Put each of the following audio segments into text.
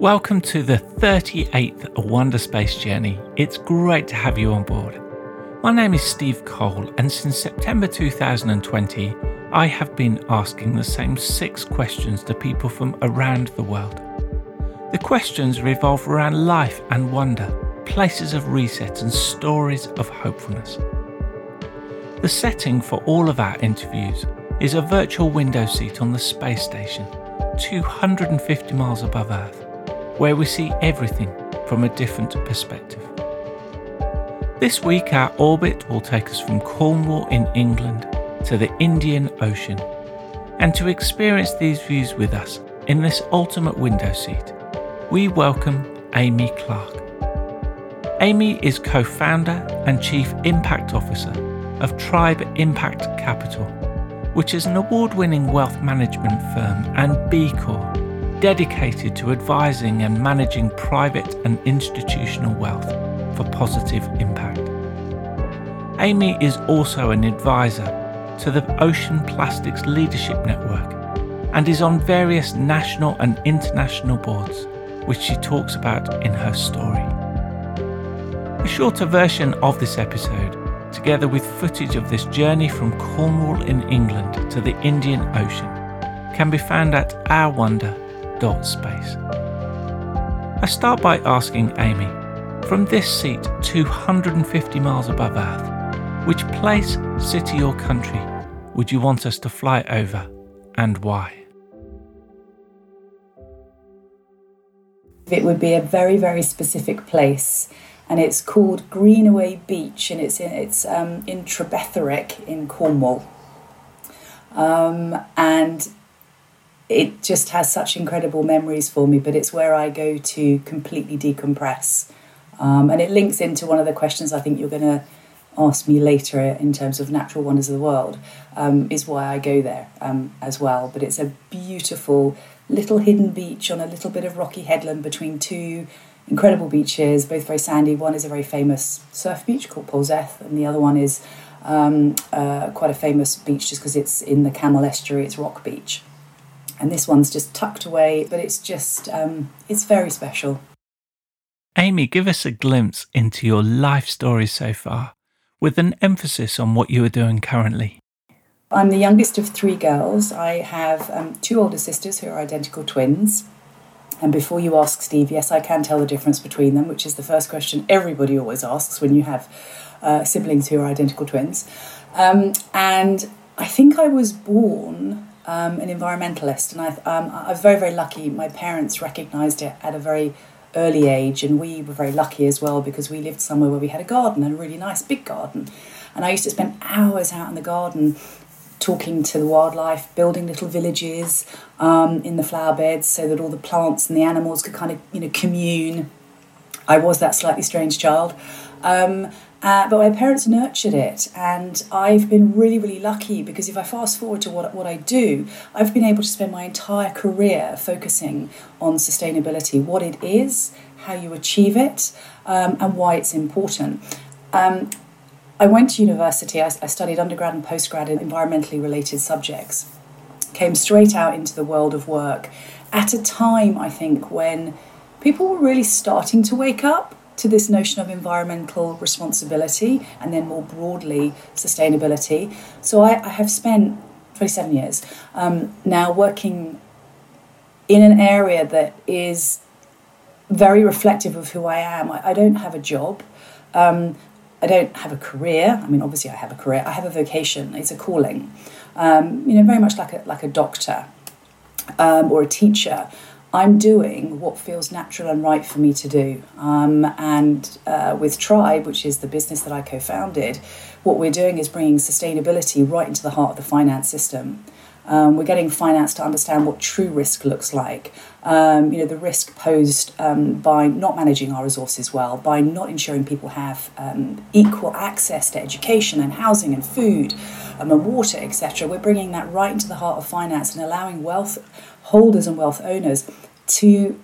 Welcome to the 38th Wonder Space Journey. It's great to have you on board. My name is Steve Cole, and since September 2020, I have been asking the same six questions to people from around the world. The questions revolve around life and wonder, places of reset, and stories of hopefulness. The setting for all of our interviews is a virtual window seat on the space station, 250 miles above Earth where we see everything from a different perspective. This week, our orbit will take us from Cornwall in England to the Indian Ocean. And to experience these views with us in this ultimate window seat, we welcome Amy Clark. Amy is co founder and chief impact officer of Tribe Impact Capital, which is an award winning wealth management firm and B Corp dedicated to advising and managing private and institutional wealth for positive impact. Amy is also an advisor to the Ocean Plastics Leadership Network and is on various national and international boards, which she talks about in her story. A shorter version of this episode, together with footage of this journey from Cornwall in England to the Indian Ocean, can be found at Our Wonder dot space. I start by asking Amy, from this seat 250 miles above Earth, which place, city, or country would you want us to fly over and why? It would be a very, very specific place, and it's called Greenaway Beach, and it's in, it's um, in Trebetherick in Cornwall. Um, and it just has such incredible memories for me, but it's where I go to completely decompress. Um, and it links into one of the questions I think you're going to ask me later in terms of natural wonders of the world, um, is why I go there um, as well. But it's a beautiful little hidden beach on a little bit of rocky headland between two incredible beaches, both very sandy. One is a very famous surf beach called Polzeath, and the other one is um, uh, quite a famous beach just because it's in the Camel Estuary, it's Rock Beach and this one's just tucked away, but it's just, um, it's very special. Amy, give us a glimpse into your life story so far, with an emphasis on what you are doing currently. I'm the youngest of three girls. I have um, two older sisters who are identical twins. And before you ask Steve, yes, I can tell the difference between them, which is the first question everybody always asks when you have uh, siblings who are identical twins. Um, and I think I was born um, an environmentalist, and I, um, I'm very, very lucky. My parents recognised it at a very early age, and we were very lucky as well because we lived somewhere where we had a garden, a really nice big garden. And I used to spend hours out in the garden talking to the wildlife, building little villages um, in the flower beds so that all the plants and the animals could kind of, you know, commune. I was that slightly strange child. Um, uh, but my parents nurtured it, and I've been really, really lucky because if I fast forward to what, what I do, I've been able to spend my entire career focusing on sustainability what it is, how you achieve it, um, and why it's important. Um, I went to university, I, I studied undergrad and postgrad in environmentally related subjects, came straight out into the world of work at a time, I think, when people were really starting to wake up to this notion of environmental responsibility and then more broadly sustainability. So I, I have spent 27 years um, now working in an area that is very reflective of who I am. I, I don't have a job. Um, I don't have a career. I mean, obviously, I have a career. I have a vocation. It's a calling. Um, you know, very much like a like a doctor um, or a teacher. I'm doing what feels natural and right for me to do. Um, and uh, with Tribe, which is the business that I co founded, what we're doing is bringing sustainability right into the heart of the finance system. Um, we're getting finance to understand what true risk looks like. Um, you know, the risk posed um, by not managing our resources well, by not ensuring people have um, equal access to education and housing and food um, and water, etc. We're bringing that right into the heart of finance and allowing wealth holders and wealth owners to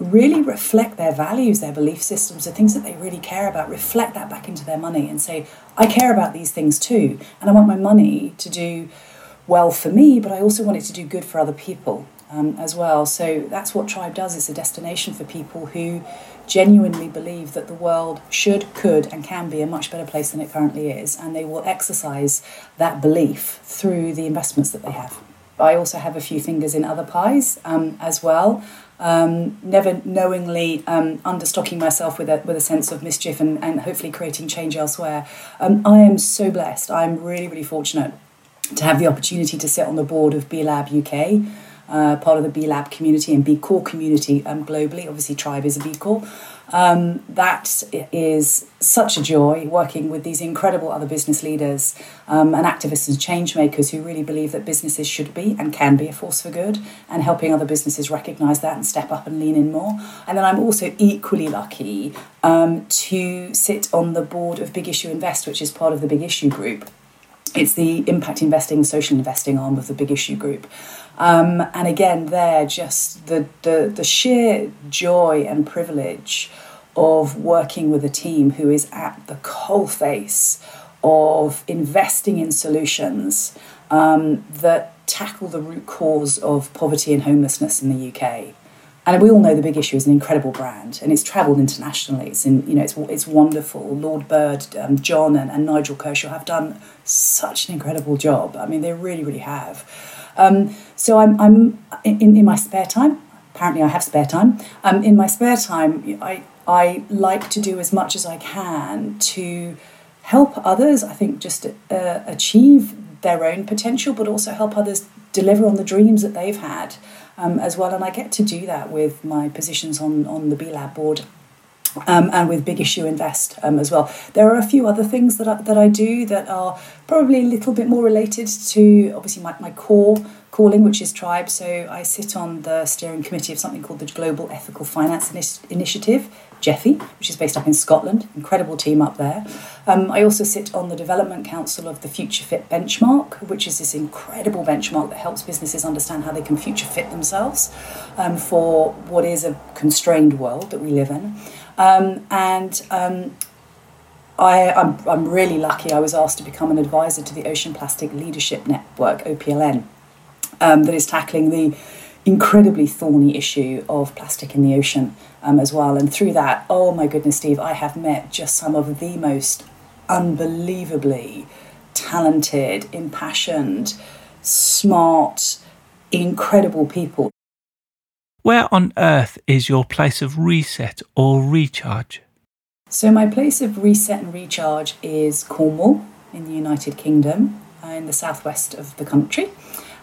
really reflect their values, their belief systems, the things that they really care about, reflect that back into their money and say, I care about these things too, and I want my money to do well for me, but I also want it to do good for other people. um, as well. So that's what Tribe does. It's a destination for people who genuinely believe that the world should, could, and can be a much better place than it currently is, and they will exercise that belief through the investments that they have. I also have a few fingers in other pies um, as well. Um, never knowingly um, understocking myself with a, with a sense of mischief and, and hopefully creating change elsewhere. Um, I am so blessed. I'm really, really fortunate to have the opportunity to sit on the board of B Lab UK uh, part of the B Lab community and B Corp community um, globally. Obviously, Tribe is a B Corp. Um, that is such a joy working with these incredible other business leaders um, and activists and change makers who really believe that businesses should be and can be a force for good and helping other businesses recognize that and step up and lean in more. And then I'm also equally lucky um, to sit on the board of Big Issue Invest, which is part of the Big Issue Group. It's the impact investing, social investing arm of the Big Issue Group. Um, and again, there, just the, the, the sheer joy and privilege of working with a team who is at the coalface of investing in solutions um, that tackle the root cause of poverty and homelessness in the UK. And we all know the big issue is an incredible brand, and it's travelled internationally. It's in, you know, it's it's wonderful. Lord Bird, um, John, and, and Nigel Kershaw have done such an incredible job. I mean, they really, really have. Um, so I'm, I'm in, in my spare time. Apparently, I have spare time. Um, in my spare time, I I like to do as much as I can to help others. I think just uh, achieve their own potential, but also help others deliver on the dreams that they've had um, as well. And I get to do that with my positions on on the B Lab board um, and with Big Issue Invest um, as well. There are a few other things that I, that I do that are probably a little bit more related to obviously my, my core calling, which is Tribe. So I sit on the steering committee of something called the Global Ethical Finance Initiative, GEFI, which is based up in Scotland. Incredible team up there. Um, I also sit on the Development Council of the Future Fit Benchmark, which is this incredible benchmark that helps businesses understand how they can future fit themselves um, for what is a constrained world that we live in. Um, and um, I, I'm, I'm really lucky I was asked to become an advisor to the Ocean Plastic Leadership Network, OPLN, um, that is tackling the incredibly thorny issue of plastic in the ocean um, as well. And through that, oh my goodness, Steve, I have met just some of the most unbelievably talented, impassioned, smart, incredible people. Where on earth is your place of reset or recharge? So, my place of reset and recharge is Cornwall in the United Kingdom, uh, in the southwest of the country.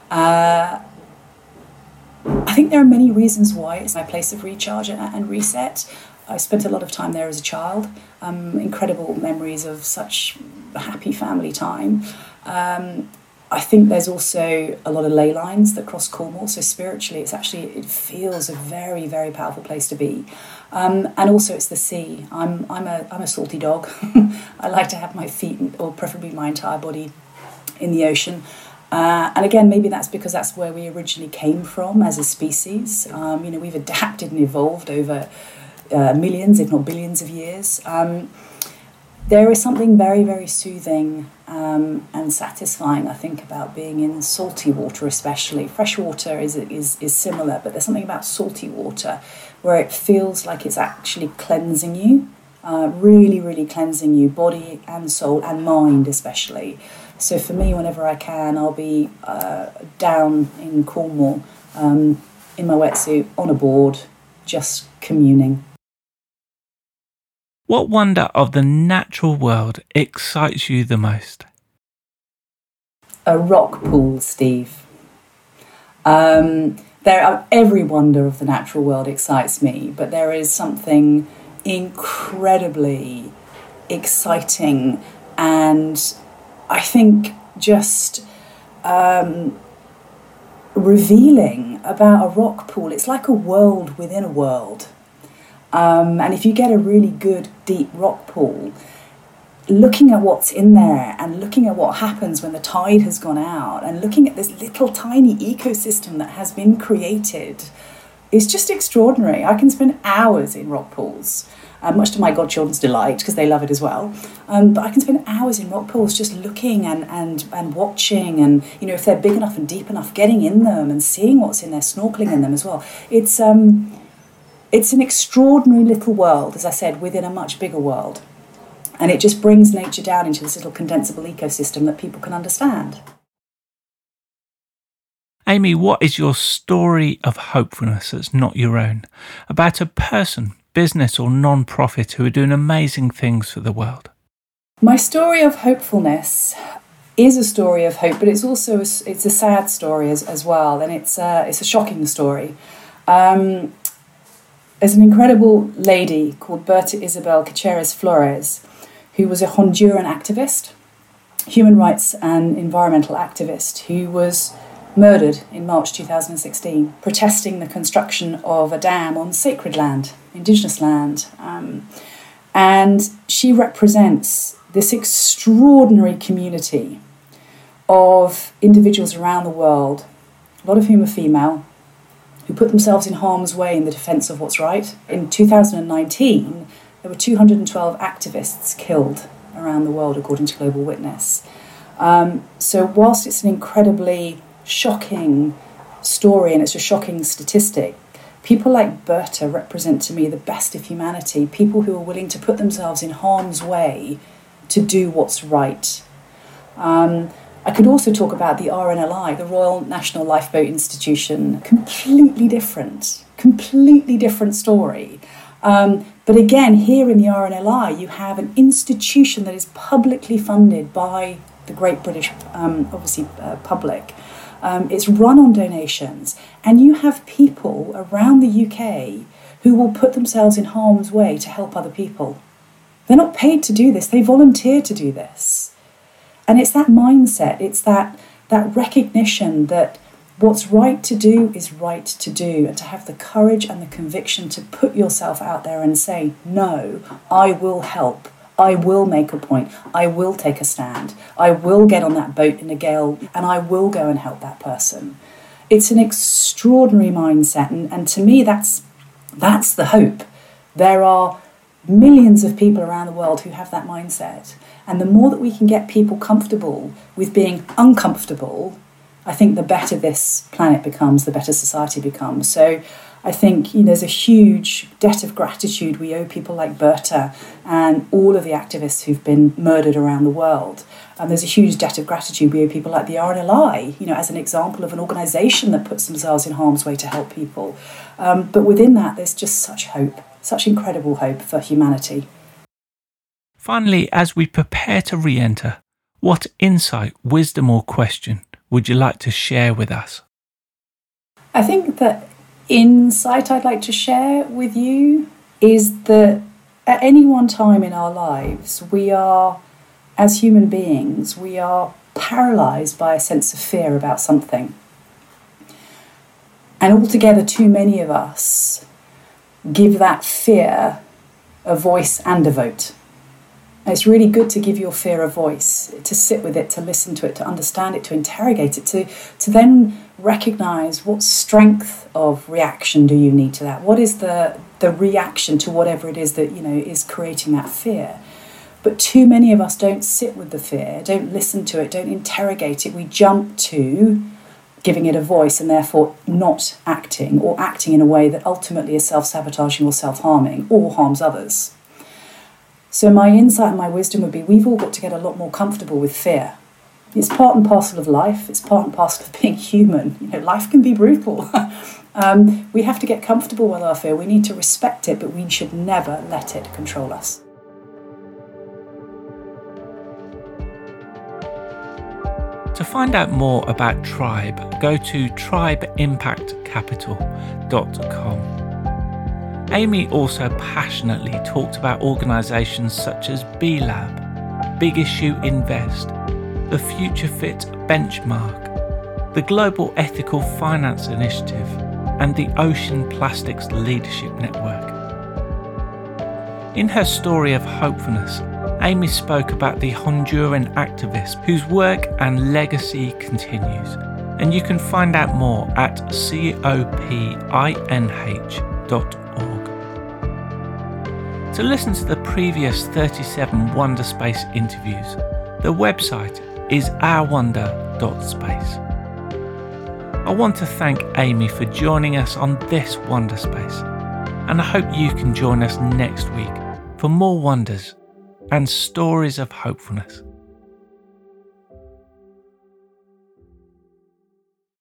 Uh, I think there are many reasons why it's my place of recharge and reset. I spent a lot of time there as a child, um, incredible memories of such happy family time. Um, I think there's also a lot of ley lines that cross Cornwall. So spiritually, it's actually it feels a very very powerful place to be, um, and also it's the sea. I'm I'm a I'm a salty dog. I like to have my feet or preferably my entire body in the ocean. Uh, and again, maybe that's because that's where we originally came from as a species. Um, you know, we've adapted and evolved over uh, millions, if not billions, of years. Um, there is something very, very soothing um, and satisfying, I think, about being in salty water, especially. Fresh water is, is, is similar, but there's something about salty water where it feels like it's actually cleansing you, uh, really, really cleansing you, body and soul and mind, especially. So for me, whenever I can, I'll be uh, down in Cornwall um, in my wetsuit on a board, just communing. What wonder of the natural world excites you the most? A rock pool, Steve. Um, there are, every wonder of the natural world excites me, but there is something incredibly exciting and I think just um, revealing about a rock pool. It's like a world within a world. Um, and if you get a really good deep rock pool, looking at what's in there and looking at what happens when the tide has gone out and looking at this little tiny ecosystem that has been created is just extraordinary. I can spend hours in rock pools. Uh, much to my godchildren's delight because they love it as well. Um, but I can spend hours in rock pools just looking and, and, and watching, and you know if they're big enough and deep enough, getting in them and seeing what's in there, snorkeling in them as well. It's um, it's an extraordinary little world, as I said, within a much bigger world, and it just brings nature down into this little condensable ecosystem that people can understand. Amy, what is your story of hopefulness that's not your own? About a person, business, or non profit who are doing amazing things for the world? My story of hopefulness is a story of hope, but it's also a, it's a sad story as, as well, and it's a, it's a shocking story. Um, there's an incredible lady called Berta Isabel Caceres Flores, who was a Honduran activist, human rights and environmental activist, who was murdered in March 2016, protesting the construction of a dam on sacred land, indigenous land. Um, and she represents this extraordinary community of individuals around the world, a lot of whom are female, who put themselves in harm's way in the defense of what's right. In 2019, there were 212 activists killed around the world, according to Global Witness. Um, so, whilst it's an incredibly shocking story and it's a shocking statistic. People like Berta represent to me the best of humanity, people who are willing to put themselves in harm's way to do what's right. Um, I could also talk about the RNLI, the Royal National Lifeboat Institution, completely different, completely different story. Um, but again, here in the RNLI, you have an institution that is publicly funded by the great British, um, obviously, uh, public. Um, it's run on donations, and you have people around the UK who will put themselves in harm's way to help other people. They're not paid to do this, they volunteer to do this. And it's that mindset, it's that, that recognition that what's right to do is right to do, and to have the courage and the conviction to put yourself out there and say, No, I will help. I will make a point. I will take a stand. I will get on that boat in a gale and I will go and help that person. It's an extraordinary mindset, and, and to me, that's, that's the hope. There are millions of people around the world who have that mindset. And the more that we can get people comfortable with being uncomfortable, I think the better this planet becomes, the better society becomes. So I think you know, there's a huge debt of gratitude we owe people like Berta and all of the activists who've been murdered around the world. And there's a huge debt of gratitude we owe people like the RNLI, you know, as an example of an organisation that puts themselves in harm's way to help people. Um, but within that, there's just such hope, such incredible hope for humanity. Finally, as we prepare to re enter, what insight, wisdom, or question would you like to share with us? I think that insight I'd like to share with you is that at any one time in our lives, we are, as human beings, we are paralyzed by a sense of fear about something. And altogether, too many of us give that fear a voice and a vote. It's really good to give your fear a voice, to sit with it, to listen to it, to understand it, to interrogate it, to, to then recognize what strength of reaction do you need to that? What is the, the reaction to whatever it is that you know is creating that fear? But too many of us don't sit with the fear, don't listen to it, don't interrogate it. We jump to giving it a voice and therefore not acting or acting in a way that ultimately is self sabotaging or self harming or harms others. So, my insight and my wisdom would be we've all got to get a lot more comfortable with fear it's part and parcel of life. It's part and parcel of being human. You know, life can be brutal. um, we have to get comfortable with our fear. We need to respect it, but we should never let it control us. To find out more about Tribe, go to tribeimpactcapital.com. Amy also passionately talked about organisations such as B Lab, Big Issue Invest, the Future Fit Benchmark, the Global Ethical Finance Initiative, and the Ocean Plastics Leadership Network. In her story of hopefulness, Amy spoke about the Honduran activist whose work and legacy continues, and you can find out more at To listen to the previous 37 Wonder Space interviews, the website is ourwonder.space. I want to thank Amy for joining us on this Wonder Space, and I hope you can join us next week for more wonders and stories of hopefulness.